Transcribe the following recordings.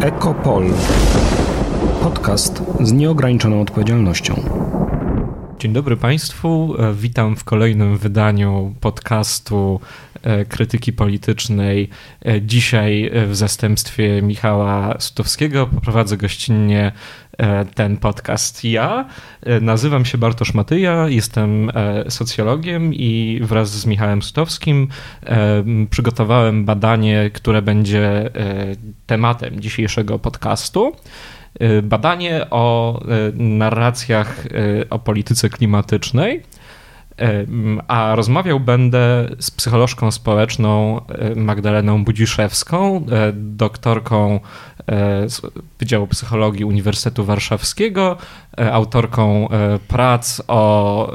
Ekopol. Podcast z nieograniczoną odpowiedzialnością. Dzień dobry Państwu. Witam w kolejnym wydaniu podcastu krytyki politycznej. E, Dzisiaj w zastępstwie Michała Sutowskiego poprowadzę gościnnie ten podcast ja. Nazywam się Bartosz Matyja, jestem socjologiem i wraz z Michałem Sutowskim przygotowałem badanie, które będzie tematem dzisiejszego podcastu. Badanie o narracjach o polityce klimatycznej, a rozmawiał będę z psycholożką społeczną Magdaleną Budziszewską, doktorką z Wydziału Psychologii Uniwersytetu Warszawskiego, autorką prac o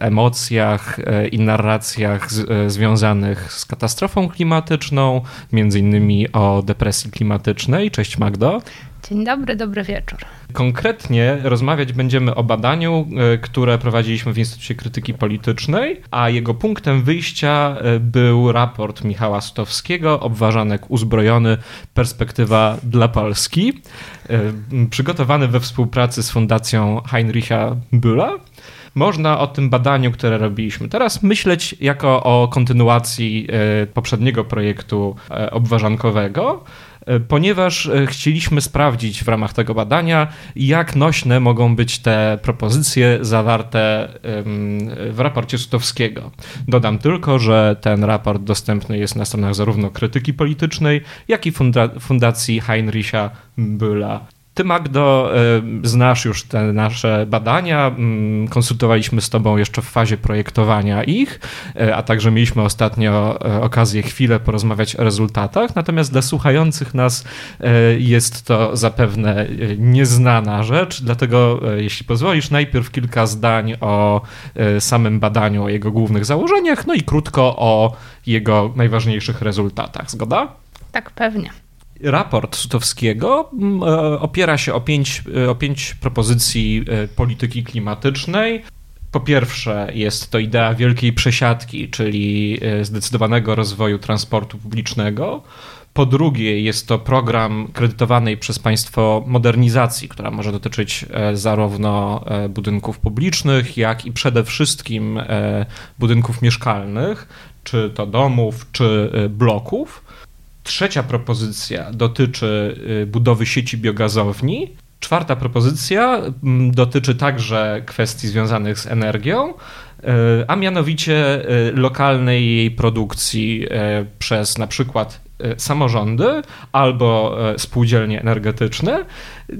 emocjach i narracjach związanych z katastrofą klimatyczną, między innymi o depresji klimatycznej. Cześć Magdo. Dzień dobry, dobry wieczór. Konkretnie rozmawiać będziemy o badaniu, e, które prowadziliśmy w Instytucie Krytyki Politycznej, a jego punktem wyjścia e, był raport Michała Stowskiego, Obważanek uzbrojony, perspektywa dla Polski, e, przygotowany we współpracy z Fundacją Heinricha Bühla można o tym badaniu, które robiliśmy teraz, myśleć jako o kontynuacji poprzedniego projektu obważankowego. E, ponieważ e, chcieliśmy sprawdzić w ramach tego badania, jak nośne mogą być te propozycje zawarte w raporcie Sutowskiego. Dodam tylko, że ten raport dostępny jest na stronach zarówno krytyki politycznej, jak i Fundacji Heinricha Bühla. Ty, Magdo, e, znasz już te nasze badania. Mm, konsultowaliśmy z Tobą jeszcze w fazie projektowania ich, e, a także mieliśmy ostatnio e, okazję chwilę porozmawiać o rezultatach. Natomiast dla słuchających nas jest to zapewne nieznana rzecz, dlatego, jeśli pozwolisz, najpierw kilka zdań o samym badaniu, o jego głównych założeniach, no i krótko o jego najważniejszych rezultatach. Zgoda? Tak, pewnie raport Sutowskiego mm, e, opiera się o pięć, e, o pięć propozycji e, polityki klimatycznej. Po pierwsze, jest to idea wielkiej przesiadki, czyli zdecydowanego rozwoju transportu publicznego. Po drugie, jest to program kredytowanej przez państwo modernizacji, która może dotyczyć zarówno budynków publicznych, jak i przede wszystkim budynków mieszkalnych, czy to domów, czy bloków. Trzecia propozycja dotyczy y, budowy sieci biogazowni. Czwarta propozycja mm, dotyczy także kwestii związanych z energią, y, a mianowicie y, lokalnej jej produkcji przez na przykład samorządy albo spółdzielnie energetyczne.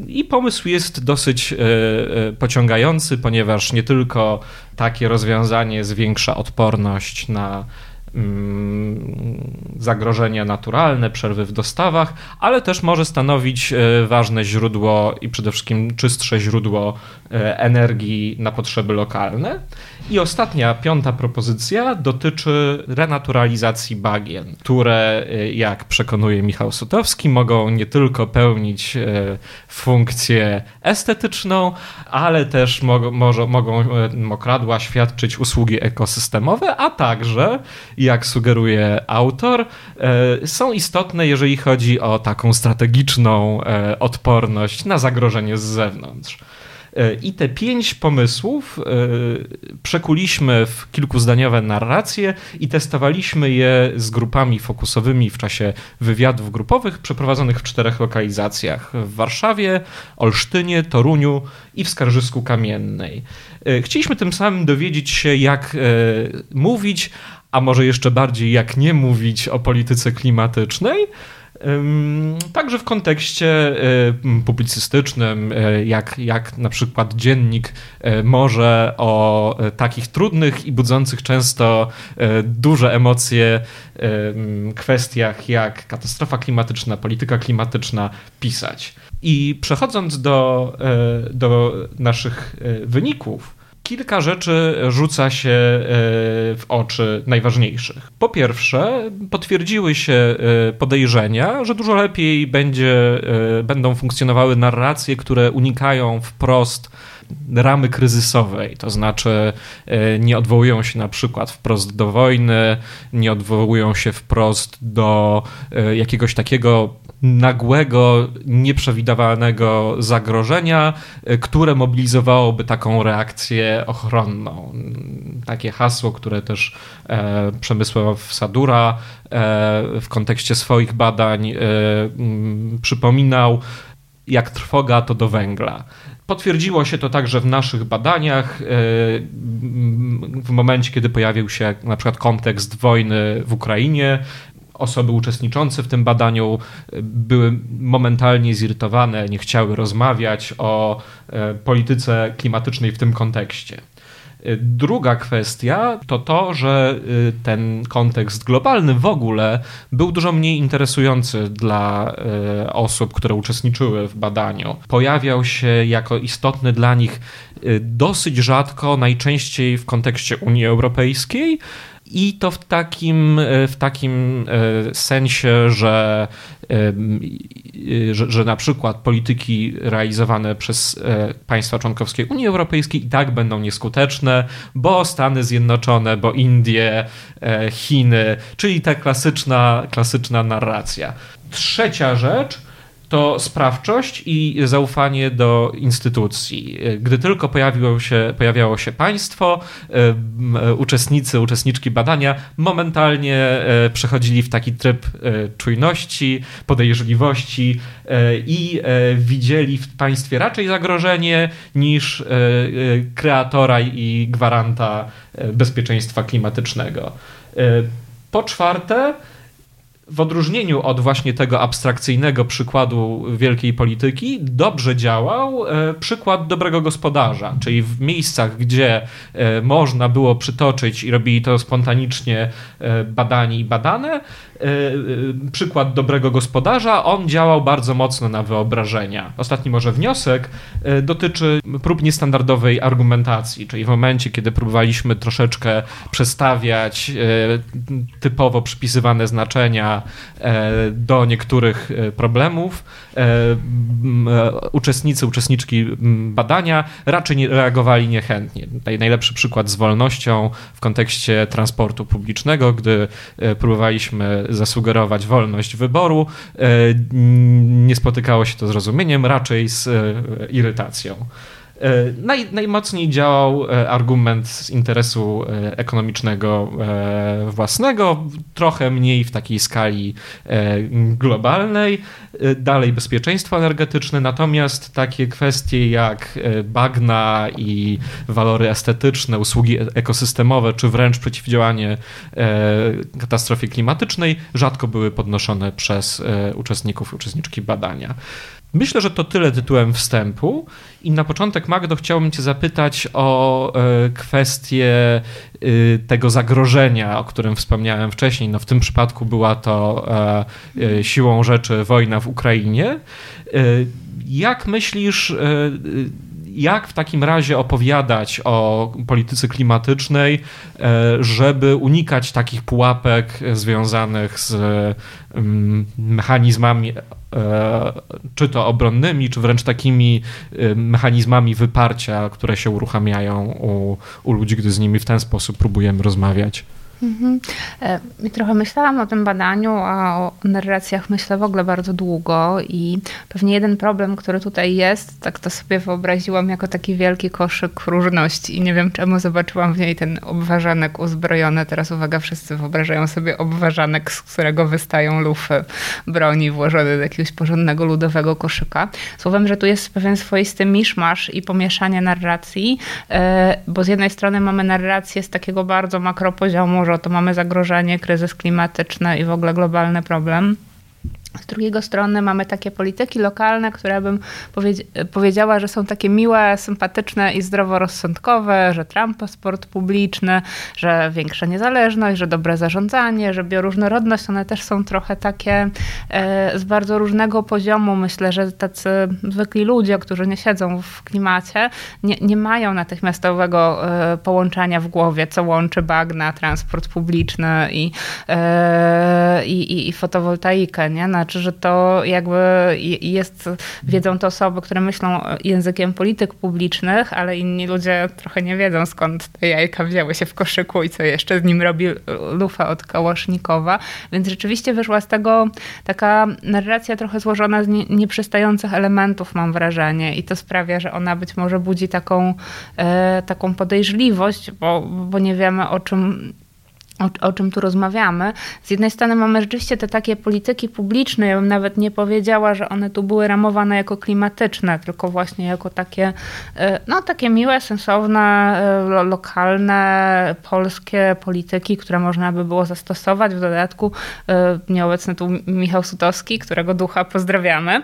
I pomysł jest dosyć pociągający, ponieważ nie tylko takie rozwiązanie zwiększa odporność na zagrożenia naturalne, przerwy w dostawach, ale też może stanowić e, ważne źródło i przede wszystkim czystsze źródło e, energii na potrzeby lokalne. I ostatnia, piąta propozycja dotyczy renaturalizacji bagien, które, e, jak przekonuje Michał Sutowski, mogą nie tylko pełnić funkcję estetyczną, ale też mogą, może, mogą mokradła świadczyć usługi ekosystemowe, a także jak sugeruje autor, są istotne, jeżeli chodzi o taką strategiczną odporność na zagrożenie z zewnątrz. E, I te pięć pomysłów przekuliśmy w kilkuzdaniowe narracje i testowaliśmy je z grupami fokusowymi w czasie wywiadów grupowych przeprowadzonych w czterech lokalizacjach: w Warszawie, Olsztynie, Toruniu i w Skarżysku Kamiennej. Chcieliśmy tym samym dowiedzieć się, jak mówić, a może jeszcze bardziej jak nie mówić o polityce klimatycznej. Także w kontekście publicystycznym, e, jak, jak na przykład dziennik e, może o e, takich trudnych i budzących często duże emocje kwestiach jak katastrofa klimatyczna, polityka klimatyczna pisać. I przechodząc do, do naszych wyników, kilka rzeczy rzuca się e, w oczy najważniejszych. Po pierwsze, potwierdziły się e, podejrzenia, że dużo lepiej będzie, e, będą funkcjonowały narracje, które unikają wprost ramy kryzysowej, to znaczy nie odwołują się na przykład wprost do wojny, nie odwołują się wprost do jakiegoś takiego nagłego, nieprzewidywalnego zagrożenia, które mobilizowałoby taką reakcję ochronną. Takie hasło, które też Przemysław Sadura w kontekście swoich badań przypominał, jak trwoga to do węgla. Potwierdziło się to także w naszych badaniach. E, w momencie, kiedy pojawił się na przykład kontekst wojny w Ukrainie, osoby uczestniczące w tym badaniu e, były momentalnie zirytowane, nie chciały rozmawiać o e, polityce klimatycznej w tym kontekście. Druga kwestia to to, że ten kontekst globalny w ogóle był dużo mniej interesujący dla osób, które uczestniczyły w badaniu. Pojawiał się jako istotny dla nich dosyć rzadko, najczęściej w kontekście Unii Europejskiej i to w takim, e, w takim e, sensie, że, e, że, że, na przykład polityki realizowane przez państwa członkowskie Unii Europejskiej i tak będą nieskuteczne, bo Stany Zjednoczone, bo Indie, Chiny, czyli ta klasyczna, klasyczna narracja. Trzecia rzecz to sprawczość i zaufanie do instytucji. Gdy tylko pojawiło się, pojawiało się państwo, uczestnicy, uczestniczki badania momentalnie e, przechodzili w taki tryb e, czujności, podejrzliwości e, i widzieli w państwie raczej zagrożenie niż kreatora i gwaranta bezpieczeństwa klimatycznego. Po czwarte, w odróżnieniu od właśnie tego abstrakcyjnego przykładu wielkiej polityki, dobrze działał e, przykład dobrego gospodarza, czyli w miejscach, gdzie e, można było przytoczyć i robili to spontanicznie e, badani i badane, przykład dobrego gospodarza, on działał bardzo mocno na wyobrażenia. Ostatni może wniosek dotyczy prób niestandardowej argumentacji, czyli w momencie, kiedy próbowaliśmy troszeczkę przestawiać typowo przypisywane znaczenia E, do niektórych e, problemów. E, uczestnicy, uczestniczki badania raczej nie reagowali niechętnie. Tutaj najlepszy przykład z wolnością w kontekście transportu publicznego, gdy próbowaliśmy zasugerować wolność wyboru, nie spotykało się to zrozumieniem, raczej z irytacją. E, naj, najmocniej działał e, argument z interesu e, ekonomicznego własnego, trochę mniej w takiej skali globalnej, dalej bezpieczeństwo energetyczne, natomiast takie kwestie jak bagna i walory estetyczne, usługi ekosystemowe, czy wręcz przeciwdziałanie katastrofie klimatycznej rzadko były podnoszone przez uczestników i uczestniczki badania. Myślę, że to tyle tytułem wstępu. I na początek, Magdo, chciałbym Cię zapytać o e, kwestię e, tego zagrożenia, o którym wspomniałem wcześniej. No, w tym przypadku była to e, siłą rzeczy wojna w Ukrainie. Jak myślisz, jak w takim razie opowiadać o polityce klimatycznej, żeby unikać takich pułapek związanych z mm, mechanizmami E, czy to obronnymi, czy wręcz takimi e, mechanizmami wyparcia, które się uruchamiają u, u ludzi, gdy z nimi w ten sposób próbujemy rozmawiać. Mhm. E, trochę myślałam o tym badaniu, a o narracjach myślę w ogóle bardzo długo i pewnie jeden problem, który tutaj jest, tak to sobie wyobraziłam jako taki wielki koszyk różności i nie wiem czemu zobaczyłam w niej ten obważanek uzbrojony. Teraz uwaga, wszyscy wyobrażają sobie obważanek, z którego wystają lufy broni włożone do jakiegoś porządnego ludowego koszyka. Słowem, że tu jest pewien swoisty miszmasz i pomieszanie narracji, e, bo z jednej strony mamy narrację z takiego bardzo makropoziomu, oto mamy zagrożenie, kryzys klimatyczny i w ogóle globalny problem. Z drugiej strony mamy takie polityki lokalne, które bym powiedziała, że są takie miłe, sympatyczne i zdroworozsądkowe, że transport publiczny, że większa niezależność, że dobre zarządzanie, że bioróżnorodność, one też są trochę takie e, z bardzo różnego poziomu. Myślę, że tacy zwykli ludzie, którzy nie siedzą w klimacie, nie, nie mają natychmiastowego e, połączenia w głowie, co łączy bagna, transport publiczny i, e, i, i, fotowoltaikę nie? Na znaczy, że to jakby jest, wiedzą to osoby, które myślą językiem polityk publicznych, ale inni ludzie trochę nie wiedzą skąd te jajka wzięły się w koszyku i co jeszcze z nim robi lufa od Kałasznikowa. Więc rzeczywiście wyszła z tego taka narracja trochę złożona z nieprzystających elementów, mam wrażenie. I to sprawia, że ona być może budzi taką, e, taką podejrzliwość, bo, bo nie wiemy o czym o, o, czym tu rozmawiamy. Z jednej strony mamy rzeczywiście te takie polityki publiczne, ja bym nawet nie powiedziała, że one tu były ramowane jako klimatyczne, tylko właśnie jako takie, e, no takie miłe, sensowne, e, lokalne, polskie polityki, które można by było zastosować. W dodatku e, nieobecny tu Michał Sutowski, którego ducha pozdrawiamy,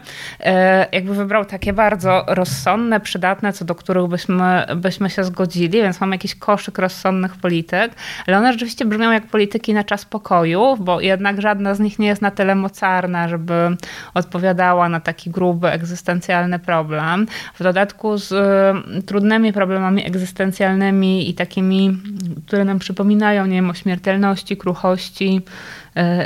jakby wybrał takie bardzo rozsądne, przydatne, co do których byśmy, byśmy się zgodzili, więc mamy jakiś koszyk rozsądnych polityk, ale one rzeczywiście brzmią jak polityki na czas pokoju, bo jednak żadna z nich nie jest na tyle mocarna, żeby odpowiadała na taki gruby, egzystencjalny problem. W dodatku z y, trudnymi problemami egzystencjalnymi i takimi, które nam przypominają, nie wiem, o śmiertelności, kruchości,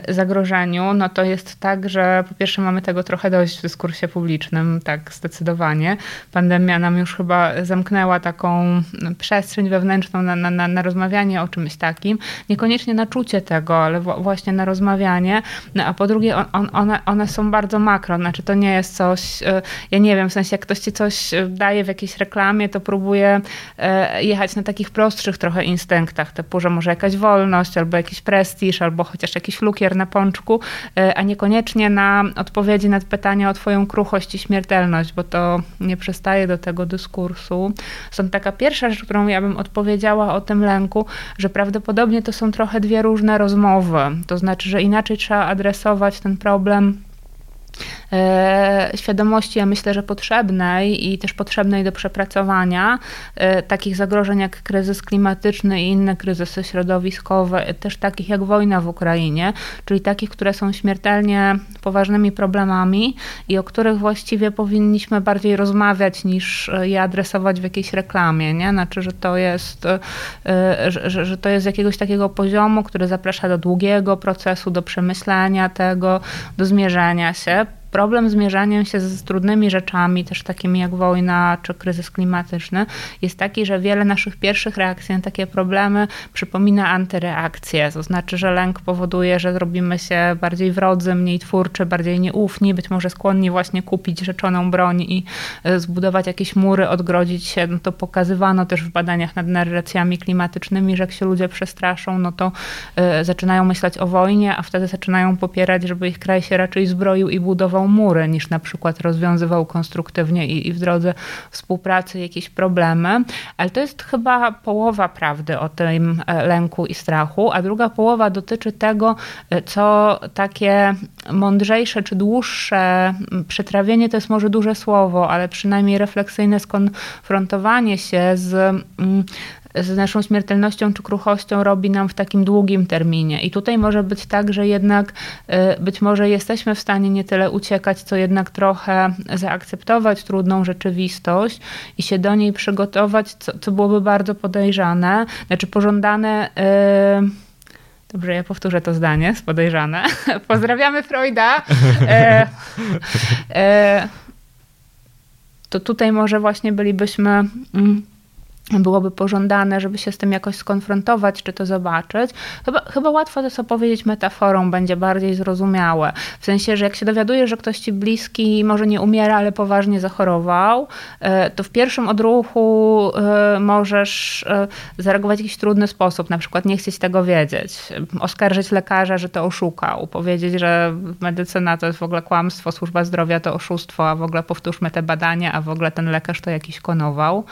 zagrożeniu, no to jest tak, że po pierwsze mamy tego trochę dość w dyskursie publicznym, tak zdecydowanie. Pandemia nam już chyba zamknęła taką przestrzeń wewnętrzną na, na, na rozmawianie o czymś takim. Niekoniecznie na czucie tego, ale właśnie na rozmawianie. No, a po drugie, on, one, one są bardzo makro, znaczy to nie jest coś, e, ja nie wiem, w sensie jak ktoś ci coś daje w jakiejś reklamie, to próbuje e, jechać na takich prostszych trochę instynktach, typu, że może jakaś wolność, albo jakiś prestiż, albo chociaż jakiś lukier na pączku, e, a niekoniecznie na odpowiedzi na pytania o twoją kruchość i śmiertelność, bo to nie przystaje do tego dyskursu. Są taka pierwsza rzecz, którą ja bym odpowiedziała o tym lęku, że prawdopodobnie to są trochę dwie różne rozmowy. To znaczy, że inaczej trzeba adresować ten problem świadomości, ja myślę, że potrzebnej i też potrzebnej do przepracowania e, takich zagrożeń jak kryzys klimatyczny i inne kryzysy środowiskowe, też takich jak wojna w Ukrainie, czyli takich, które są śmiertelnie poważnymi problemami i o których właściwie powinniśmy bardziej rozmawiać niż je adresować w jakiejś reklamie, nie? Znaczy, że to jest, e, że, że to jest jakiegoś takiego poziomu, który zaprasza do długiego procesu, do przemyślenia tego, do zmierzenia się problem z mierzaniem się z trudnymi rzeczami, też takimi jak wojna czy kryzys klimatyczny, jest taki, że wiele naszych pierwszych reakcji na takie problemy przypomina antyreakcję. To znaczy, że lęk powoduje, że zrobimy się bardziej wrodzy, mniej twórczy, bardziej nieufni, być może skłonni właśnie kupić rzeczoną broń i e, zbudować jakieś mury, odgrodzić się. No to pokazywano też w badaniach nad narracjami klimatycznymi, że jak się ludzie przestraszą, no to y, zaczynają myśleć o wojnie, a wtedy zaczynają popierać, żeby ich kraj się raczej zbroił i budował mury, niż na przykład rozwiązywał konstruktywnie i, i w drodze współpracy jakieś problemy. Ale to jest chyba połowa prawdy o tym e, lęku i strachu, a druga połowa dotyczy tego, e, co takie mądrzejsze czy dłuższe przetrawienie to jest może duże słowo, ale przynajmniej refleksyjne skonfrontowanie się z z naszą śmiertelnością czy kruchością robi nam w takim długim terminie. I tutaj może być tak, że jednak y, być może jesteśmy w stanie nie tyle uciekać, co jednak trochę zaakceptować trudną rzeczywistość i się do niej przygotować, co, co byłoby bardzo podejrzane, znaczy pożądane. Yy, Dobrze, ja powtórzę to zdanie, podejrzane. Pozdrawiamy Freuda. E, e, to tutaj może właśnie bylibyśmy. Mm, byłoby pożądane, żeby się z tym jakoś skonfrontować, czy to zobaczyć. Chyba, chyba łatwo to co powiedzieć metaforą, będzie bardziej zrozumiałe. W sensie, że jak się dowiadujesz, że ktoś ci bliski może nie umiera, ale poważnie zachorował, e, to w pierwszym odruchu e, możesz e, zareagować w jakiś trudny sposób, na przykład nie chcieć tego wiedzieć, oskarżyć lekarza, że to oszukał, powiedzieć, że medycyna to jest w ogóle kłamstwo, służba zdrowia to oszustwo, a w ogóle powtórzmy te badania, a w ogóle ten lekarz to jakiś konował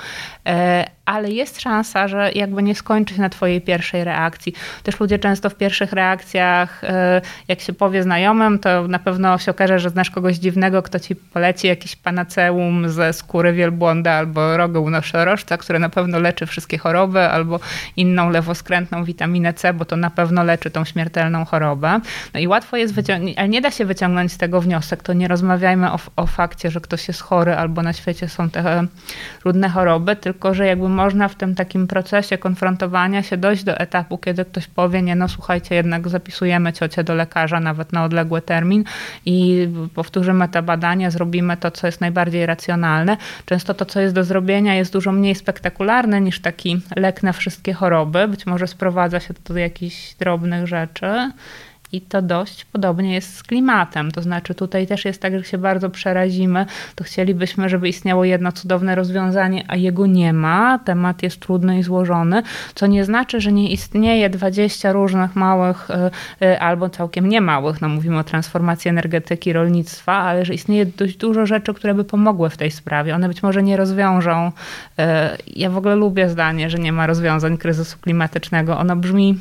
ale jest szansa, że jakby nie skończy się na twojej pierwszej reakcji. Też ludzie często w pierwszych reakcjach, e, jak się powie znajomym, to na pewno się okaże, że znasz kogoś dziwnego, kto ci poleci jakiś panaceum ze skóry wielbłąda albo rogu nosorożca, które na pewno leczy wszystkie choroby, albo inną lewoskrętną witaminę C, bo to na pewno leczy tą śmiertelną chorobę. No i łatwo jest wyciągnąć, ale nie da się wyciągnąć z tego wniosek, to nie rozmawiajmy o, o fakcie, że ktoś jest chory albo na świecie są te trudne choroby, tylko że jakby można w tym takim procesie konfrontowania się dojść do etapu, kiedy ktoś powie, nie no słuchajcie, jednak zapisujemy ciocię do lekarza nawet na odległy termin i powtórzymy te badania, zrobimy to, co jest najbardziej racjonalne. Często to, co jest do zrobienia jest dużo mniej spektakularne niż taki lek na wszystkie choroby. Być może sprowadza się to do jakichś drobnych rzeczy i to dość podobnie jest z klimatem. To znaczy, tutaj też jest tak, że się bardzo przerazimy, to chcielibyśmy, żeby istniało jedno cudowne rozwiązanie, a jego nie ma. Temat jest trudny i złożony, co nie znaczy, że nie istnieje 20 różnych małych y, y, albo całkiem nie małych, no mówimy o transformacji energetyki, rolnictwa, ale że istnieje dość dużo rzeczy, które by pomogły w tej sprawie. One być może nie rozwiążą. Y, ja w ogóle lubię zdanie, że nie ma rozwiązań kryzysu klimatycznego. Ono brzmi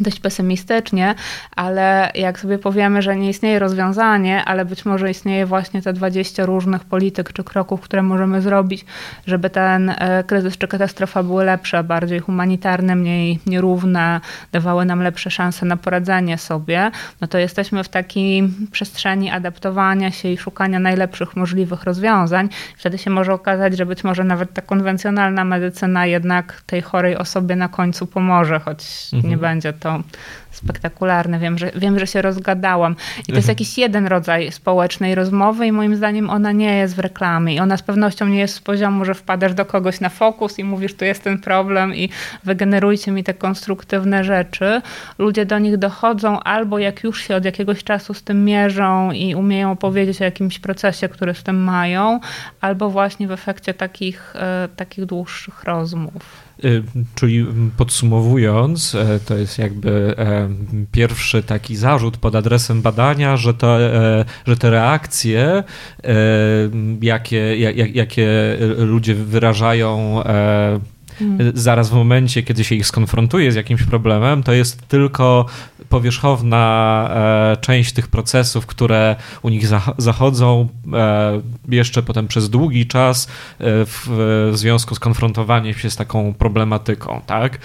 dość pesymistycznie, ale jak sobie powiemy, że nie istnieje rozwiązanie, ale być może istnieje właśnie te 20 różnych polityk czy kroków, które możemy zrobić, żeby ten e, kryzys czy katastrofa były lepsze, bardziej humanitarne, mniej nierówne, dawały nam lepsze szanse na poradzenie sobie, no to jesteśmy w takiej przestrzeni adaptowania się i szukania najlepszych możliwych rozwiązań. Wtedy się może okazać, że być może nawet ta konwencjonalna medycyna jednak tej chorej osobie na końcu pomoże, choć mhm. nie będzie to spektakularne. Wiem, że, wiem, że się rozgadałam. I to jest mhm. jakiś jeden rodzaj społecznej rozmowy i moim zdaniem ona nie jest w reklamie. I ona z pewnością nie jest z poziomu, że wpadasz do kogoś na fokus i mówisz, tu jest ten problem i wygenerujcie mi te konstruktywne rzeczy. Ludzie do nich dochodzą albo jak już się od jakiegoś czasu z tym mierzą i umieją opowiedzieć o jakimś procesie, który z tym mają, albo właśnie w efekcie takich, e, takich dłuższych rozmów. Y, czyli podsumowując, e, to jest jakby e, pierwszy taki zarzut pod adresem badania, że, to, e, że te reakcje, jakie, jakie ludzie wyrażają Hmm. zaraz w momencie, kiedy się ich skonfrontuje z jakimś problemem, to jest tylko powierzchowna e, część tych procesów, które u nich zachodzą e, jeszcze potem przez długi czas e, w związku z konfrontowaniem się z taką problematyką, tak?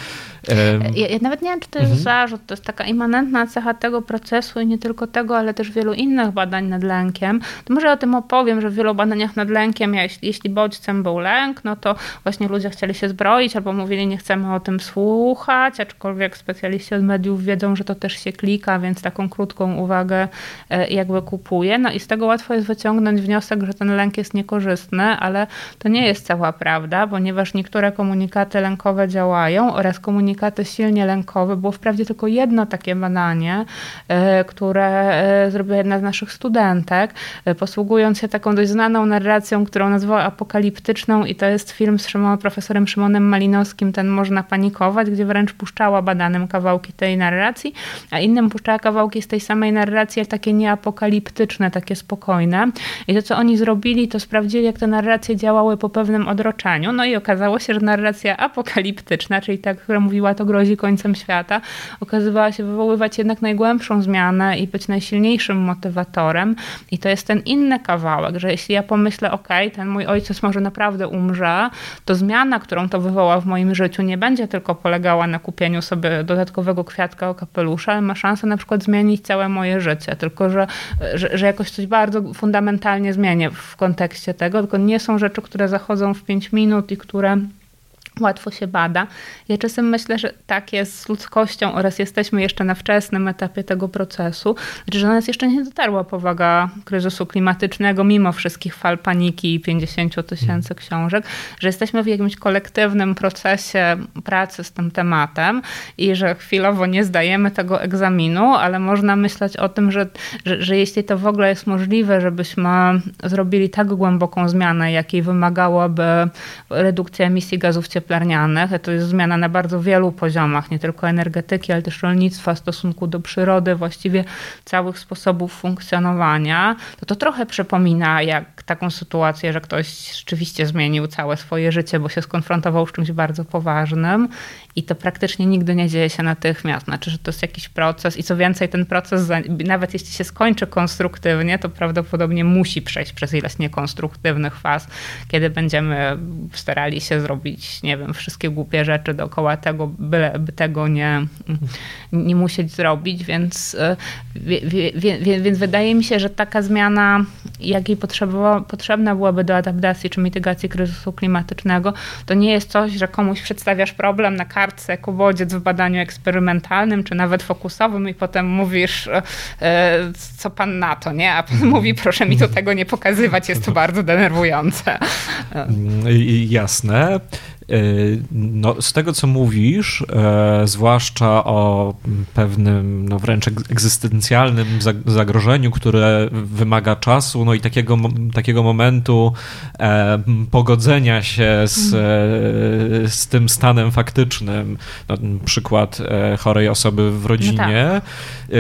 Ja, ja, nawet nie wiem, czy to jest mhm. zarzut. To jest taka immanentna cecha tego procesu i nie tylko tego, ale też wielu innych badań nad lękiem. To może o tym opowiem, że w wielu badaniach nad lękiem, jeśli, jeśli bodźcem był lęk, no to właśnie ludzie chcieli się zbroić albo mówili, nie chcemy o tym słuchać, aczkolwiek specjaliści od mediów wiedzą, że to też się klika, więc taką krótką uwagę e, jakby kupuje. No i z tego łatwo jest wyciągnąć wniosek, że ten lęk jest niekorzystny, ale to nie jest cała prawda, ponieważ niektóre komunikaty lękowe działają oraz komunikaty komunikaty silnie lękowe. Było wprawdzie tylko jedno takie badanie, e, które e, zrobiła jedna z naszych studentek, e, posługując się taką dość znaną narracją, którą nazwała apokaliptyczną i to jest film z Szymon, profesorem Szymonem Malinowskim, ten Można panikować, gdzie wręcz puszczała badanym kawałki tej narracji, a innym puszczała kawałki z tej samej narracji, takie nieapokaliptyczne, takie spokojne. I to, co oni zrobili, to sprawdzili, jak te narracje działały po pewnym odroczeniu. No i okazało się, że narracja apokaliptyczna, czyli ta, która mówi mówiła, to grozi końcem świata, okazywała się wywoływać jednak najgłębszą zmianę i być najsilniejszym motywatorem. I to jest ten inny kawałek, że jeśli ja pomyślę, ok, ten mój ojciec może naprawdę umrze, to zmiana, którą to wywoła w moim życiu, nie będzie tylko polegała na kupieniu sobie dodatkowego kwiatka o kapelusza, ale ma szansę na przykład zmienić całe moje życie. Tylko, że, że, że jakoś coś bardzo fundamentalnie zmienię w kontekście tego, tylko nie są rzeczy, które zachodzą w 5 minut i które łatwo się bada. Ja czasem myślę, że tak jest z ludzkością oraz jesteśmy jeszcze na wczesnym etapie tego procesu, znaczy, że do nas jeszcze nie dotarła powaga kryzysu klimatycznego, mimo wszystkich fal paniki i 50 tysięcy książek, że jesteśmy w jakimś kolektywnym procesie pracy z tym tematem i że chwilowo nie zdajemy tego egzaminu, ale można myśleć o tym, że, że, że jeśli to w ogóle jest możliwe, żebyśmy zrobili tak głęboką zmianę, jakiej wymagałaby redukcja emisji gazów cieplarnianych, cieplarnianych. To jest zmiana na bardzo wielu poziomach, nie tylko energetyki, ale też rolnictwa, stosunku do przyrody, właściwie całych sposobów funkcjonowania. To to trochę przypomina jak taką sytuację, że ktoś rzeczywiście zmienił całe swoje życie, bo się skonfrontował z czymś bardzo poważnym i to praktycznie nigdy nie dzieje się natychmiast. Znaczy, że to jest jakiś proces i co więcej, ten proces, nawet jeśli się skończy konstruktywnie, to prawdopodobnie musi przejść przez ileś niekonstruktywnych faz, kiedy będziemy starali się zrobić, nie wiem, wszystkie głupie rzeczy dookoła tego, byle by tego nie, nie musieć zrobić, więc, e, więc wydaje mi się, że taka zmiana jakiej potrzebna byłaby do adaptacji czy mitygacji kryzysu klimatycznego, to nie jest coś, że komuś przedstawiasz problem na kartce jako bodziec w badaniu eksperymentalnym, czy nawet fokusowym i potem mówisz, e, co pan na to, nie? A pan mhm. mówi, proszę mi tu tego nie pokazywać, jest to bardzo denerwujące. Jasne. E, no, z tego, co mówisz, e, zwłaszcza o pewnym no, wręcz egzystencjalnym zagrożeniu, które wymaga czasu, no i takiego, takiego momentu e, pogodzenia się z, z tym stanem faktycznym, no, przykład chorej osoby w rodzinie,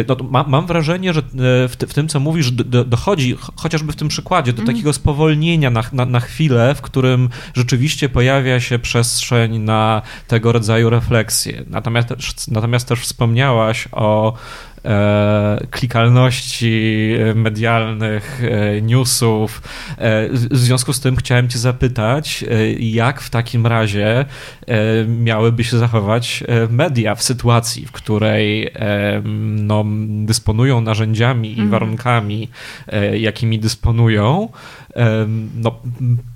no, tak. no, mam wrażenie, że w, w, tym, co mówisz, dochodzi chociażby w tym przykładzie do mhm. takiego spowolnienia na, na, na chwilę, w którym rzeczywiście pojawia się przestrzeń na tego rodzaju refleksje. Natomiast, natomiast też wspomniałaś o e, klikalności medialnych, e, newsów. E, w związku z tym chciałem Cię zapytać, e, jak w takim razie e, miałyby się zachować e, media w sytuacji, w której no, dysponują narzędziami i mhm. warunkami, jakimi dysponują. No,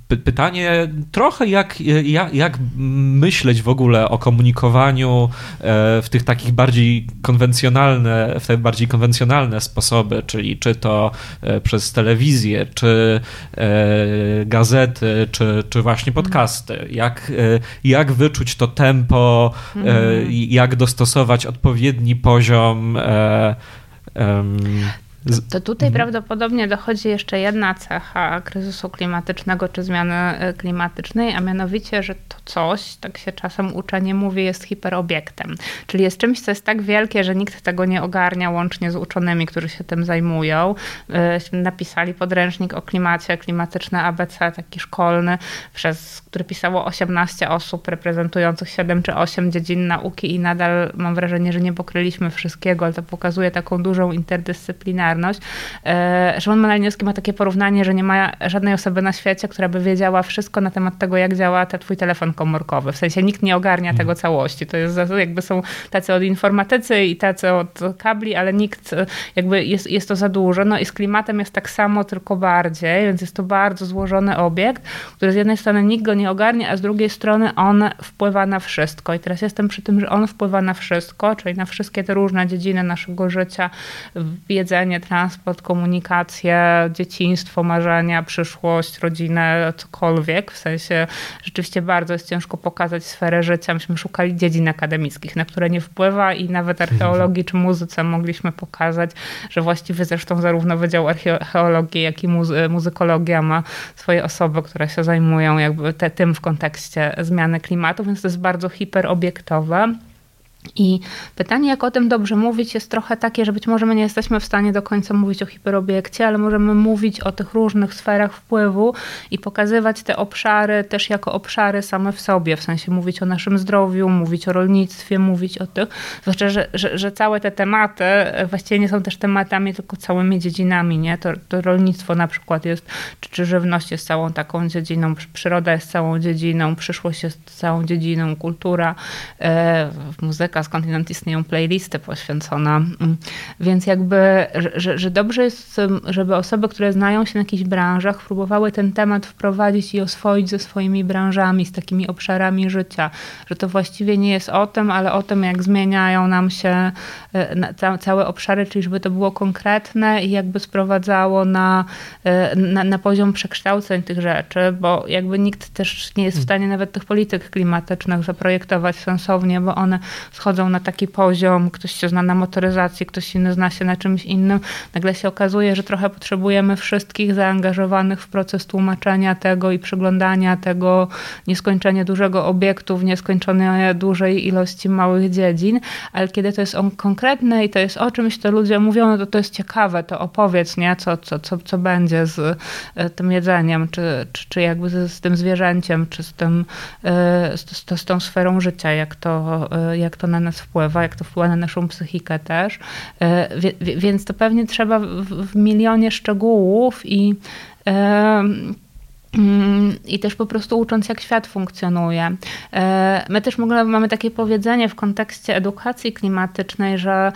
pytanie trochę jak, jak, jak, myśleć w ogóle o komunikowaniu e, w tych takich bardziej konwencjonalne, w te bardziej konwencjonalne sposoby, czyli czy to e, przez telewizję, czy e, gazety, czy, czy właśnie mhm. podcasty. Jak, jak wyczuć to tempo, mhm. jak dostosować odpowiedni poziom to tutaj mhm. prawdopodobnie dochodzi jeszcze jedna cecha kryzysu klimatycznego czy zmiany e, klimatycznej, a mianowicie, że to coś, tak się czasem uczenie mówi, jest hiperobiektem. Czyli jest czymś, co jest tak wielkie, że nikt tego nie ogarnia, łącznie z uczonymi, którzy się tym zajmują. E, napisali podręcznik o klimacie, klimatyczne ABC, taki szkolny, przez który pisało 18 osób reprezentujących 7 czy 8 dziedzin nauki i nadal mam wrażenie, że nie pokryliśmy wszystkiego, ale to pokazuje taką dużą interdyscyplinarność solidarność. E, Szymon ma takie porównanie, że nie ma żadnej osoby na świecie, która by wiedziała wszystko na temat tego, jak działa ten twój telefon komórkowy. W sensie nikt nie ogarnia tego mhm. całości. To jest jakby są tacy od informatycy i tacy od kabli, ale nikt jakby jest, jest to za dużo. No i z klimatem jest tak samo, tylko bardziej, więc jest to bardzo złożony obiekt, który z jednej strony nikt go nie ogarnia, a z drugiej strony on wpływa na wszystko. I teraz jestem przy tym, że on wpływa na wszystko, czyli na wszystkie te różne dziedziny naszego życia, jedzenie, transport, komunikację, dzieciństwo, marzenia, przyszłość, rodzinę, cokolwiek. W sensie rzeczywiście bardzo jest ciężko pokazać sferę życia. Myśmy szukali dziedzin akademickich, na które nie wpływa i nawet archeologii czy muzyce mogliśmy pokazać, że właściwie zresztą zarówno Wydział Archeologii, jak i muzy muzykologia ma swoje osoby, które się zajmują jakby te, tym w kontekście zmiany klimatu, więc to jest bardzo hiperobiektowe. I pytanie, jak o tym dobrze mówić, jest trochę takie, że być może my nie jesteśmy w stanie do końca mówić o hiperobiekcie, ale możemy mówić o tych różnych sferach wpływu i pokazywać te obszary też jako obszary same w sobie, w sensie mówić o naszym zdrowiu, mówić o rolnictwie, mówić o tych, zwłaszcza, że, że, że całe te tematy właściwie nie są też tematami, tylko całymi dziedzinami, nie? To, to rolnictwo na przykład jest, czy, czy żywność jest całą taką dziedziną, przyroda jest całą dziedziną, przyszłość jest całą dziedziną, kultura, e, muzyka, muzyka, skądinąd istnieją playlisty poświęcone. Mm. Więc jakby, że, że dobrze jest, żeby osoby, które znają się na jakichś branżach, próbowały ten temat wprowadzić i oswoić ze swoimi branżami, z takimi obszarami życia. Że to właściwie nie jest o tym, ale o tym, jak zmieniają nam się e, całe obszary, czyli żeby to było konkretne i jakby sprowadzało na, e, na, na poziom przekształceń tych rzeczy, bo jakby nikt też nie jest w stanie nawet tych polityk klimatycznych zaprojektować sensownie, bo one schodzą na taki poziom, ktoś się zna na motoryzacji, ktoś inny zna się na czymś innym, nagle się okazuje, że trochę potrzebujemy wszystkich zaangażowanych w proces tłumaczenia tego i przyglądania tego nieskończenie dużego obiektu w nieskończenie dużej ilości małych dziedzin, ale kiedy to jest on konkretne i to jest o czymś, to ludzie mówią, no to to jest ciekawe, to opowiedz, nie? Co, co, co, co będzie z e, tym jedzeniem, czy, czy, czy jakby z, z tym zwierzęciem, czy z, tym, e, z, z, z tą sferą życia, jak to, e, jak to na nas wpływa, jak to wpływa na naszą psychikę też. E, więc to pewnie trzeba w, milionie szczegółów i i też po prostu ucząc, jak świat funkcjonuje. E, my też mamy takie powiedzenie w kontekście edukacji klimatycznej, że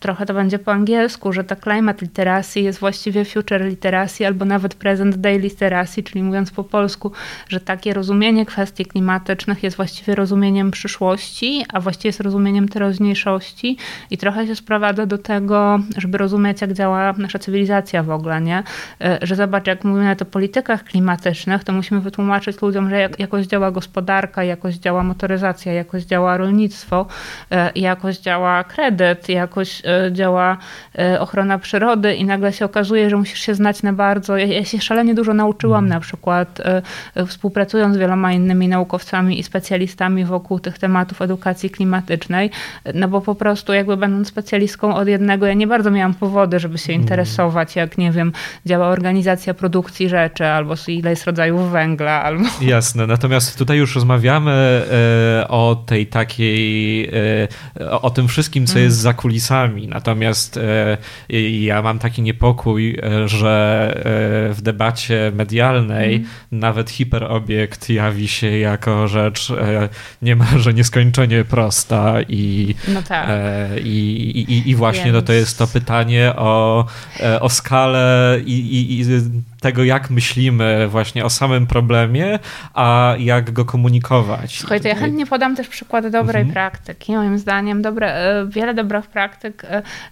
trochę to będzie po angielsku, że ta climate literacy jest właściwie future literacy albo nawet present day literacy, czyli mówiąc po polsku, że takie rozumienie kwestii klimatycznych jest właściwie rozumieniem przyszłości, a właściwie jest rozumieniem teraźniejszości i trochę się sprowadza do tego, żeby rozumieć, jak działa nasza cywilizacja w ogóle, nie? E, że zobacz, jak mówimy o politykach klimatycznych, to musimy wytłumaczyć ludziom, że jak, jakoś działa gospodarka, jakoś działa motoryzacja, jakoś działa rolnictwo, e, jakoś działa kredyt, jakoś e, działa e, ochrona przyrody i nagle się okazuje, że musisz się znać na bardzo. Ja, ja się szalenie dużo nauczyłam mm. na przykład współpracując z wieloma innymi naukowcami i specjalistami wokół tych tematów edukacji klimatycznej, no bo po prostu jakby będąc specjalistką od jednego, ja nie bardzo miałam powody, żeby się mm. interesować, jak nie wiem, działa organizacja produkcji rzeczy, albo ile jest rodzajów węgla. Albo... Jasne, natomiast tutaj już rozmawiamy e, o tej takiej, e, o tym wszystkim, co mm. jest za kulisami. Natomiast e, ja mam taki niepokój, że w debacie medialnej mm. nawet hiperobiekt jawi się jako rzecz niemalże nieskończenie prosta i, no tak. i, i, i właśnie Więc... no to jest to pytanie o, o skalę i, i, i tego, jak myślimy właśnie o samym problemie, a jak go komunikować. Słuchaj, to ja chętnie podam też przykład dobrej mhm. praktyki. Moim zdaniem dobre, e, wiele dobrych praktyk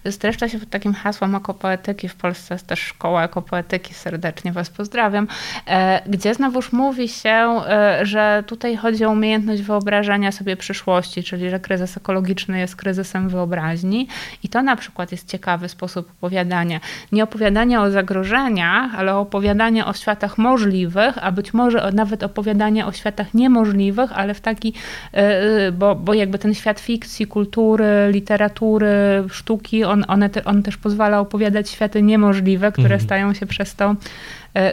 e, streszcza się pod takim hasłem ekopoetyki. W Polsce jest też szkoła ekopoetyki, serdecznie Was pozdrawiam, e, gdzie znowuż mówi się, że tutaj chodzi o umiejętność wyobrażania sobie przyszłości, czyli że kryzys ekologiczny jest kryzysem wyobraźni i to na przykład jest ciekawy sposób opowiadania. Nie opowiadania o zagrożeniach, ale o opowiadanie o światach możliwych, a być może nawet opowiadanie o światach niemożliwych, ale w taki, e, e, bo, bo jakby ten świat fikcji, kultury, literatury, sztuki, on, one te, on też pozwala opowiadać światy niemożliwe, które mhm. stają się przez to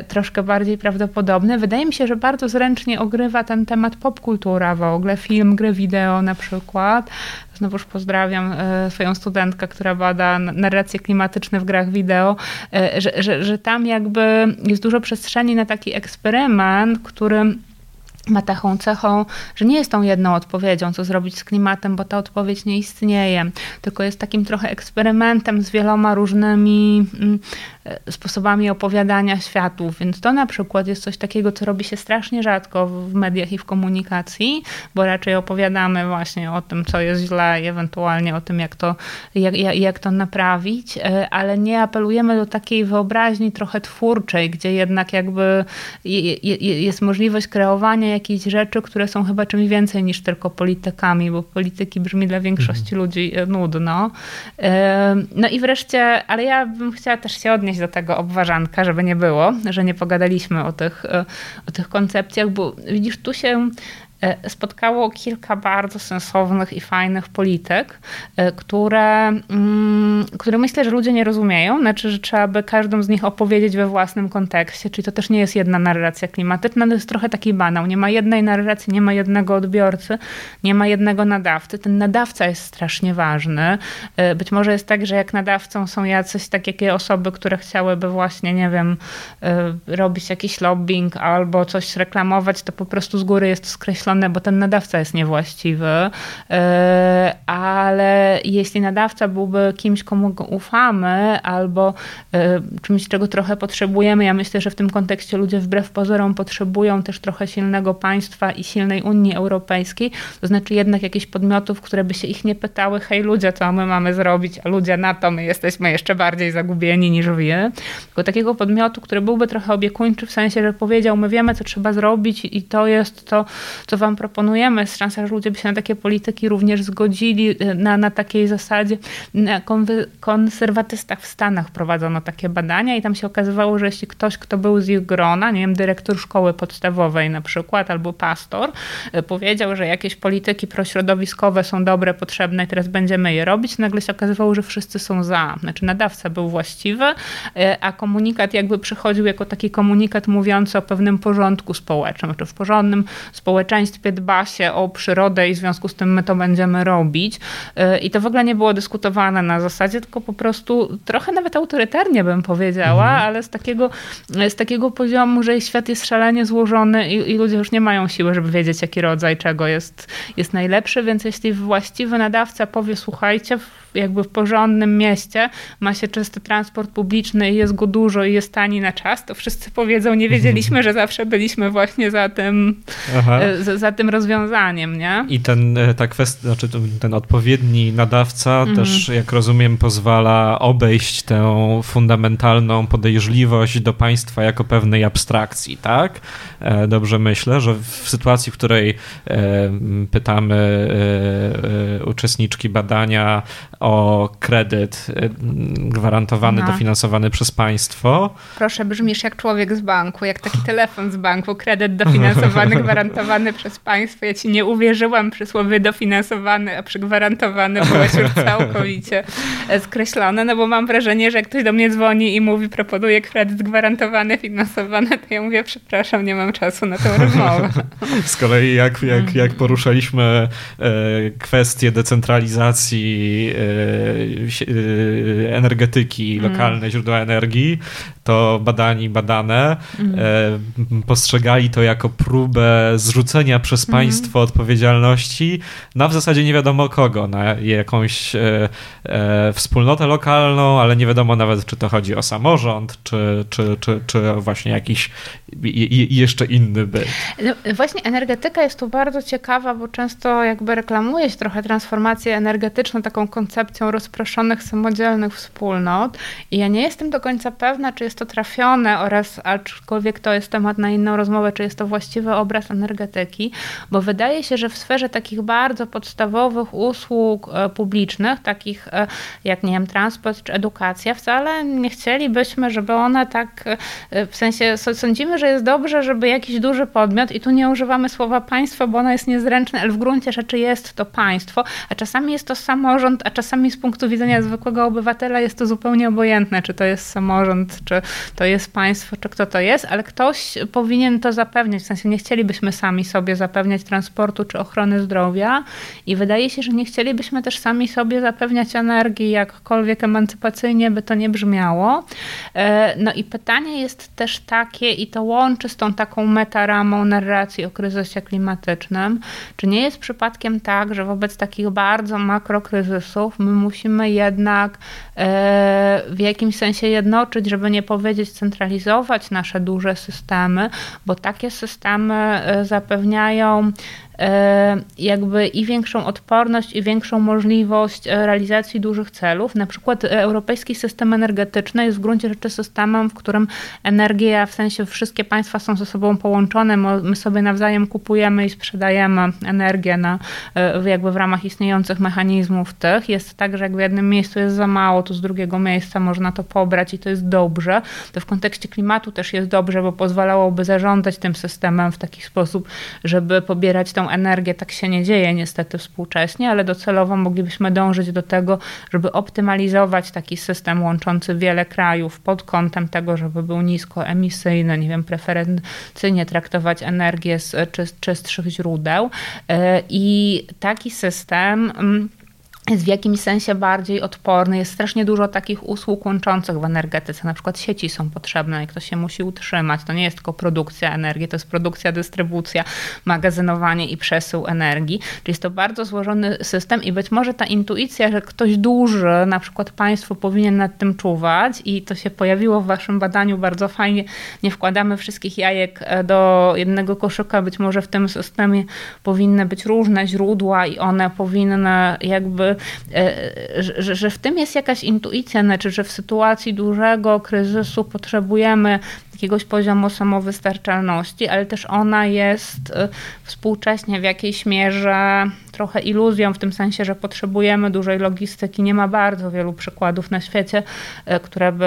troszkę bardziej prawdopodobne. Wydaje mi się, że bardzo zręcznie ogrywa ten temat popkultura w ogóle, film, gry wideo na przykład. Znowuż pozdrawiam e, swoją studentkę, która bada narracje klimatyczne w grach wideo, e, że, że, że tam jakby jest dużo przestrzeni na taki eksperyment, który ma taką cechą, że nie jest tą jedną odpowiedzią, co zrobić z klimatem, bo ta odpowiedź nie istnieje, tylko jest takim trochę eksperymentem z wieloma różnymi mm, e, sposobami opowiadania światów. Więc to na przykład jest coś takiego, co robi się strasznie rzadko w mediach i w komunikacji, bo raczej opowiadamy właśnie o tym, co jest źle i ewentualnie o tym, jak to, jak, jak to naprawić, e, ale nie apelujemy do takiej wyobraźni trochę twórczej, gdzie jednak jakby jest możliwość kreowania jakieś rzeczy, które są chyba czymś więcej niż tylko politykami, bo polityki brzmi dla większości mhm. ludzi e, nudno. E, no i wreszcie, ale ja bym chciała też się odnieść do tego obważanka, żeby nie było, że nie pogadaliśmy o tych, e, o tych koncepcjach, bo widzisz, tu się spotkało kilka bardzo sensownych i fajnych polityk, e, które, mm, które myślę, że ludzie nie rozumieją. Znaczy, że trzeba by każdą z nich opowiedzieć we własnym kontekście, czyli to też nie jest jedna narracja klimatyczna, to jest trochę taki banał. Nie ma jednej narracji, nie ma jednego odbiorcy, nie ma jednego nadawcy. Ten nadawca jest strasznie ważny. E, być może jest tak, że jak nadawcą są jacyś takie osoby, które chciałyby właśnie, nie wiem, robić jakiś lobbying albo coś reklamować, to po prostu z góry jest skreślone określone, bo ten nadawca jest niewłaściwy, e, ale jeśli nadawca byłby kimś, komu ufamy, albo e, czymś, czego trochę potrzebujemy, ja myślę, że w tym kontekście ludzie wbrew pozorom potrzebują też trochę silnego państwa i silnej Unii Europejskiej, to znaczy jednak jakichś podmiotów, które by się ich nie pytały, hej ludzie, co my mamy zrobić, a ludzie na to my jesteśmy jeszcze bardziej zagubieni niż wy. Tylko takiego podmiotu, który byłby trochę opiekuńczy, w sensie, że powiedział, my wiemy, co trzeba zrobić i to jest to, co wam proponujemy, z szansą, że ludzie by się na takie polityki również zgodzili, e, na, na takiej zasadzie. Na konserwatystach w Stanach prowadzono takie badania i tam się okazywało, że jeśli ktoś, kto był z ich grona, nie wiem, dyrektor szkoły podstawowej na przykład, albo pastor, e, powiedział, że jakieś polityki prośrodowiskowe są dobre, potrzebne i teraz będziemy je robić, nagle się okazywało, że wszyscy są za. Znaczy nadawca był właściwy, e, a komunikat jakby przychodził jako taki komunikat mówiący o pewnym porządku społecznym, czy w porządnym społeczeństwie społeczeństwie dba się o przyrodę i w związku z tym my to będziemy robić. I to w ogóle nie było dyskutowane na zasadzie, tylko po prostu trochę nawet autorytarnie bym powiedziała, mhm. ale z takiego, z takiego poziomu, że świat jest szalenie złożony i, i ludzie już nie mają siły, żeby wiedzieć, jaki rodzaj czego jest, jest najlepszy, więc jeśli właściwy nadawca powie, słuchajcie, jakby w porządnym mieście ma się czysty transport publiczny i jest go dużo i jest tani na czas, to wszyscy powiedzą, nie wiedzieliśmy, że zawsze byliśmy właśnie za tym, e, za, tym rozwiązaniem, nie? I ten, e, ta kwestia, znaczy ten odpowiedni nadawca mhm. też, jak rozumiem, pozwala obejść tę fundamentalną podejrzliwość do państwa jako pewnej abstrakcji, tak? E, dobrze myślę, że w sytuacji, w której pytamy uczestniczki badania o kredyt gwarantowany, no. dofinansowany przez państwo. Proszę, brzmisz jak człowiek z banku, jak taki telefon z banku, kredyt dofinansowany, gwarantowany przez państwo. Ja ci nie uwierzyłam przy słowie dofinansowany, a przy gwarantowany byłeś już całkowicie skreślony, no bo mam wrażenie, że jak ktoś do mnie dzwoni i mówi, proponuje kredyt gwarantowany, finansowany, to ja mówię, przepraszam, nie mam czasu na tę rozmowę. Z kolei jak, jak, jak poruszaliśmy e, kwestię decentralizacji e, E, energetyki, mm. lokalne źródła energii, to badani, badane mm. postrzegali to jako próbę zrzucenia przez mm. państwo odpowiedzialności na w zasadzie nie wiadomo kogo, na jakąś e, wspólnotę lokalną, ale nie wiadomo nawet, czy to chodzi o samorząd, czy, czy, czy, czy właśnie jakiś jeszcze inny byt. No, właśnie energetyka jest tu bardzo ciekawa, bo często jakby reklamuje się trochę transformację energetyczną, taką koncepcją rozproszonych, samodzielnych wspólnot i ja nie jestem do końca pewna, czy jest to trafione oraz, aczkolwiek to jest temat na inną rozmowę, czy jest to właściwy obraz energetyki, bo wydaje się, że w sferze takich bardzo podstawowych usług e, publicznych, takich e, jak, nie wiem, transport czy edukacja, wcale nie chcielibyśmy, żeby one tak, e, w sensie sądzimy, że jest dobrze, żeby jakiś duży podmiot, i tu nie używamy słowa państwo, bo ono jest niezręczne, ale w gruncie rzeczy jest to państwo, a czasami jest to samorząd, a czasami z punktu widzenia zwykłego obywatela jest to zupełnie obojętne, czy to jest samorząd, czy to jest państwo, czy kto to jest, ale ktoś powinien to zapewniać. W sensie nie chcielibyśmy sami sobie zapewniać transportu czy ochrony zdrowia. I wydaje się, że nie chcielibyśmy też sami sobie zapewniać energii, jakkolwiek emancypacyjnie by to nie brzmiało. E, no i pytanie jest też takie, i to łączy z tą taką metaramą narracji o kryzysie klimatycznym, czy nie jest przypadkiem tak, że wobec takich bardzo makrokryzysów my musimy jednak e, w jakimś sensie jednoczyć, żeby nie powiedzieć centralizować nasze duże systemy, bo takie systemy e, zapewniają E, jakby i większą odporność, i większą możliwość e, realizacji dużych celów. Na przykład e, europejski system energetyczny jest w gruncie rzeczy systemem, w którym energia, w sensie wszystkie państwa są ze sobą połączone, my sobie nawzajem kupujemy i sprzedajemy energię na, jakby w ramach istniejących mechanizmów tych. Jest tak, że jak w jednym miejscu jest za mało, to z drugiego miejsca można to pobrać i to jest dobrze. To w kontekście klimatu też jest dobrze, bo pozwalałoby zarządzać tym systemem w taki sposób, żeby pobierać tą energię. Tak się nie dzieje niestety współcześnie, ale docelowo moglibyśmy dążyć do tego, żeby optymalizować taki system łączący wiele krajów pod kątem tego, żeby był niskoemisyjny, nie wiem, preferencyjnie traktować energię z czystszych źródeł. E, I taki system mm, jest w jakimś sensie bardziej odporny. Jest strasznie dużo takich usług łączących w energetyce. Na przykład sieci są potrzebne i ktoś się musi utrzymać. To nie jest tylko produkcja energii, to jest produkcja, dystrybucja, magazynowanie i przesył energii. Czyli jest to bardzo złożony system i być może ta intuicja, że ktoś duży, na przykład państwo powinien nad tym czuwać i to się pojawiło w waszym badaniu bardzo fajnie. Nie wkładamy wszystkich jajek e, do jednego koszyka. Być może w tym systemie powinny być różne źródła i one powinny jakby że, że w tym jest jakaś intuicja, znaczy, że w sytuacji dużego kryzysu potrzebujemy jakiegoś poziomu samowystarczalności, ale też ona jest e, współcześnie w jakiejś mierze trochę iluzją, w tym sensie, że potrzebujemy dużej logistyki. Nie ma bardzo wielu przykładów na świecie, e, które by,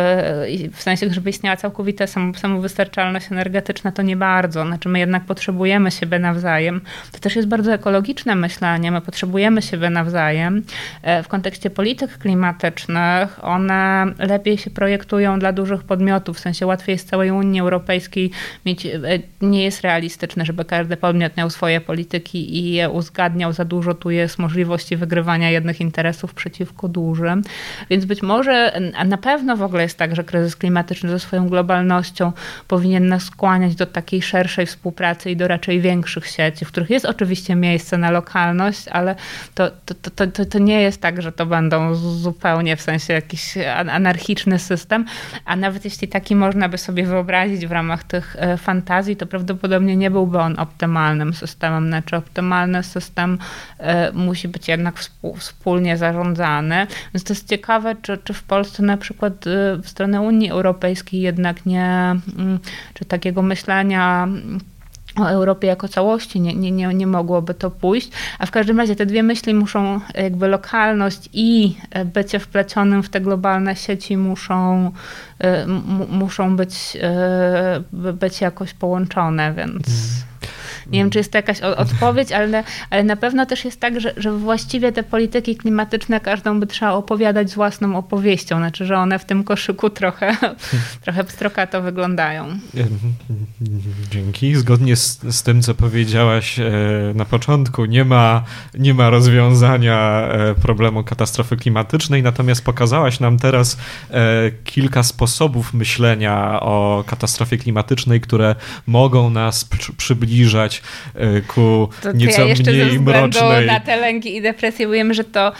w sensie, żeby istniała całkowita samowystarczalność energetyczna, to nie bardzo. Znaczy, my jednak potrzebujemy siebie nawzajem. To też jest bardzo ekologiczne myślenie. My potrzebujemy siebie nawzajem. E, w kontekście polityk klimatycznych one lepiej się projektują dla dużych podmiotów, w sensie łatwiej jest całej Unii Europejskiej mieć, nie jest realistyczne, żeby każdy podmiot miał swoje polityki i je uzgadniał za dużo. Tu jest możliwości wygrywania jednych interesów przeciwko dużym. Więc być może, a na pewno w ogóle jest tak, że kryzys klimatyczny ze swoją globalnością powinien nas skłaniać do takiej szerszej współpracy i do raczej większych sieci, w których jest oczywiście miejsce na lokalność, ale to, to, to, to, to nie jest tak, że to będą zupełnie w sensie jakiś anarchiczny system, a nawet jeśli taki można by sobie wyobrazić w ramach tych e, fantazji, to prawdopodobnie nie byłby on optymalnym systemem. Znaczy optymalny system e, musi być jednak wspólnie zarządzany. Więc to jest ciekawe, czy, czy w Polsce na przykład e, w stronę Unii Europejskiej jednak nie, mm, czy takiego myślenia o Europie jako całości nie, nie, nie, nie mogłoby to pójść. A w każdym razie te dwie myśli muszą, jakby lokalność i bycie wplecionym w te globalne sieci muszą, e, muszą być, e, być jakoś połączone, więc. Nie wiem, czy jest to jakaś odpowiedź, ale, ale na pewno też jest tak, że, że właściwie te polityki klimatyczne każdą by trzeba opowiadać z własną opowieścią. Znaczy, że one w tym koszyku trochę, trochę pstrokato wyglądają. Dzięki. Zgodnie z, z tym, co powiedziałaś e, na początku, nie ma, nie ma rozwiązania e, problemu katastrofy klimatycznej, natomiast pokazałaś nam teraz e, kilka sposobów myślenia o katastrofie klimatycznej, które mogą nas przybliżać ku to, nieco ja mniej mrocznej. na te lęki i depresje wiem, że to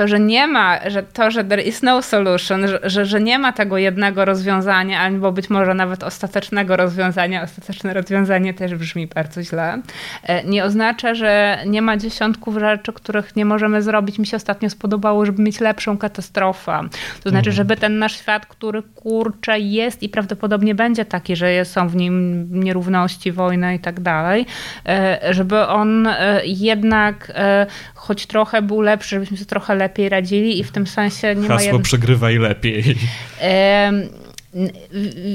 to, że nie ma, że to, że there is no solution, że, że, że nie ma tego jednego rozwiązania, albo być może nawet ostatecznego rozwiązania, ostateczne rozwiązanie też brzmi bardzo źle, e, nie oznacza, że nie ma dziesiątków rzeczy, których nie możemy zrobić. Mi się ostatnio spodobało, żeby mieć lepszą katastrofę. To znaczy, mhm. żeby ten nasz świat, który kurczę jest i prawdopodobnie będzie taki, że są w nim nierówności, wojna i tak dalej, e, żeby on e, jednak choć trochę był lepszy, żebyśmy sobie trochę lepiej radzili i w tym sensie nie Hasło ma... Hasło przegrywaj lepiej.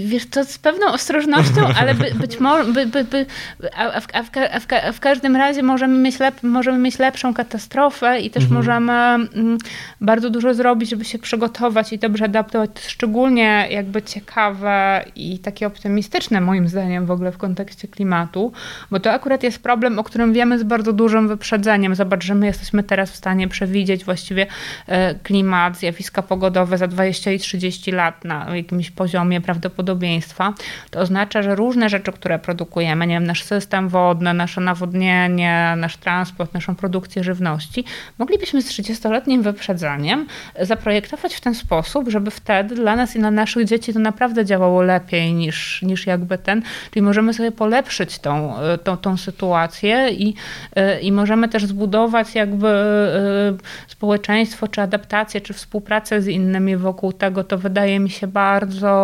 Wiesz, to z pewną ostrożnością, ale by, być może, by, by, by, a, w, a, w, a, w, a w każdym razie możemy mieć, lep, możemy mieć lepszą katastrofę i też mhm. możemy mm, bardzo dużo zrobić, żeby się przygotować i dobrze adaptować. To szczególnie jakby ciekawe i takie optymistyczne moim zdaniem w ogóle w kontekście klimatu, bo to akurat jest problem, o którym wiemy z bardzo dużym wyprzedzeniem. Zobacz, że my jesteśmy teraz w stanie przewidzieć właściwie e, klimat, zjawiska pogodowe za 20 i 30 lat na jakimś poziomie poziomie prawdopodobieństwa, to oznacza, że różne rzeczy, które produkujemy, nie wiem, nasz system wodny, nasze nawodnienie, nasz transport, naszą produkcję żywności, moglibyśmy z 30-letnim wyprzedzeniem zaprojektować w ten sposób, żeby wtedy dla nas i dla naszych dzieci to naprawdę działało lepiej niż, niż jakby ten, czyli możemy sobie polepszyć tą, tą, tą sytuację i, i możemy też zbudować jakby e, społeczeństwo, czy adaptację, czy współpracę z innymi wokół tego, to wydaje mi się bardzo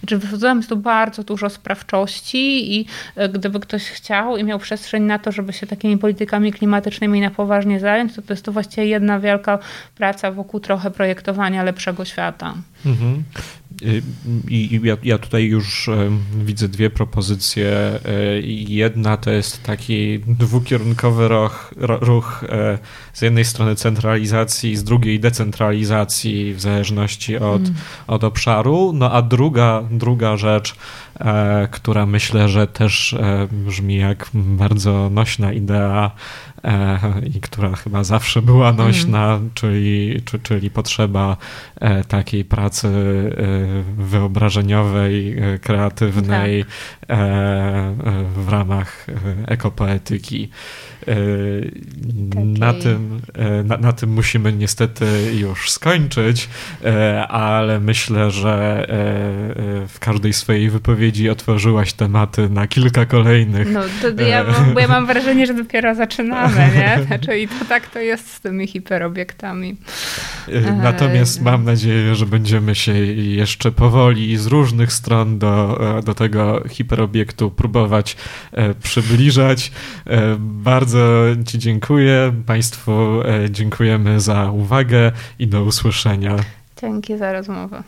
znaczy wychodzą tu bardzo dużo sprawczości i e, gdyby ktoś chciał i miał przestrzeń na to, żeby się takimi politykami klimatycznymi na poważnie zająć, to to jest to właściwie jedna wielka praca wokół trochę projektowania lepszego świata. Mhm. I ja, ja, tutaj już widzę dwie propozycje. E, jedna to jest taki dwukierunkowy ruch, ruch e, z jednej strony centralizacji, z drugiej decentralizacji w zależności od, mm. od obszaru. No a druga, druga rzecz, e, która myślę, że też brzmi jak bardzo nośna idea E, i która chyba zawsze była mhm. nośna, mm. czyli, czy, czyli potrzeba e, takiej pracy e, wyobrażeniowej, kreatywnej tak. w ramach ekopoetyki. Na tym, na, na, tym musimy niestety już skończyć, ale myślę, że w każdej swojej wypowiedzi otworzyłaś tematy na kilka kolejnych. No, to ja, bo ja mam wrażenie, że dopiero zaczynamy nie? Znaczy i to tak to jest z tymi hiperobiektami. E, natomiast mam nadzieję, że będziemy się jeszcze powoli z różnych stron do, e, do tego hiperobiektu próbować e, przybliżać. Bardzo Ci dziękuję. Państwu dziękujemy za uwagę i do usłyszenia. Dzięki za rozmowę.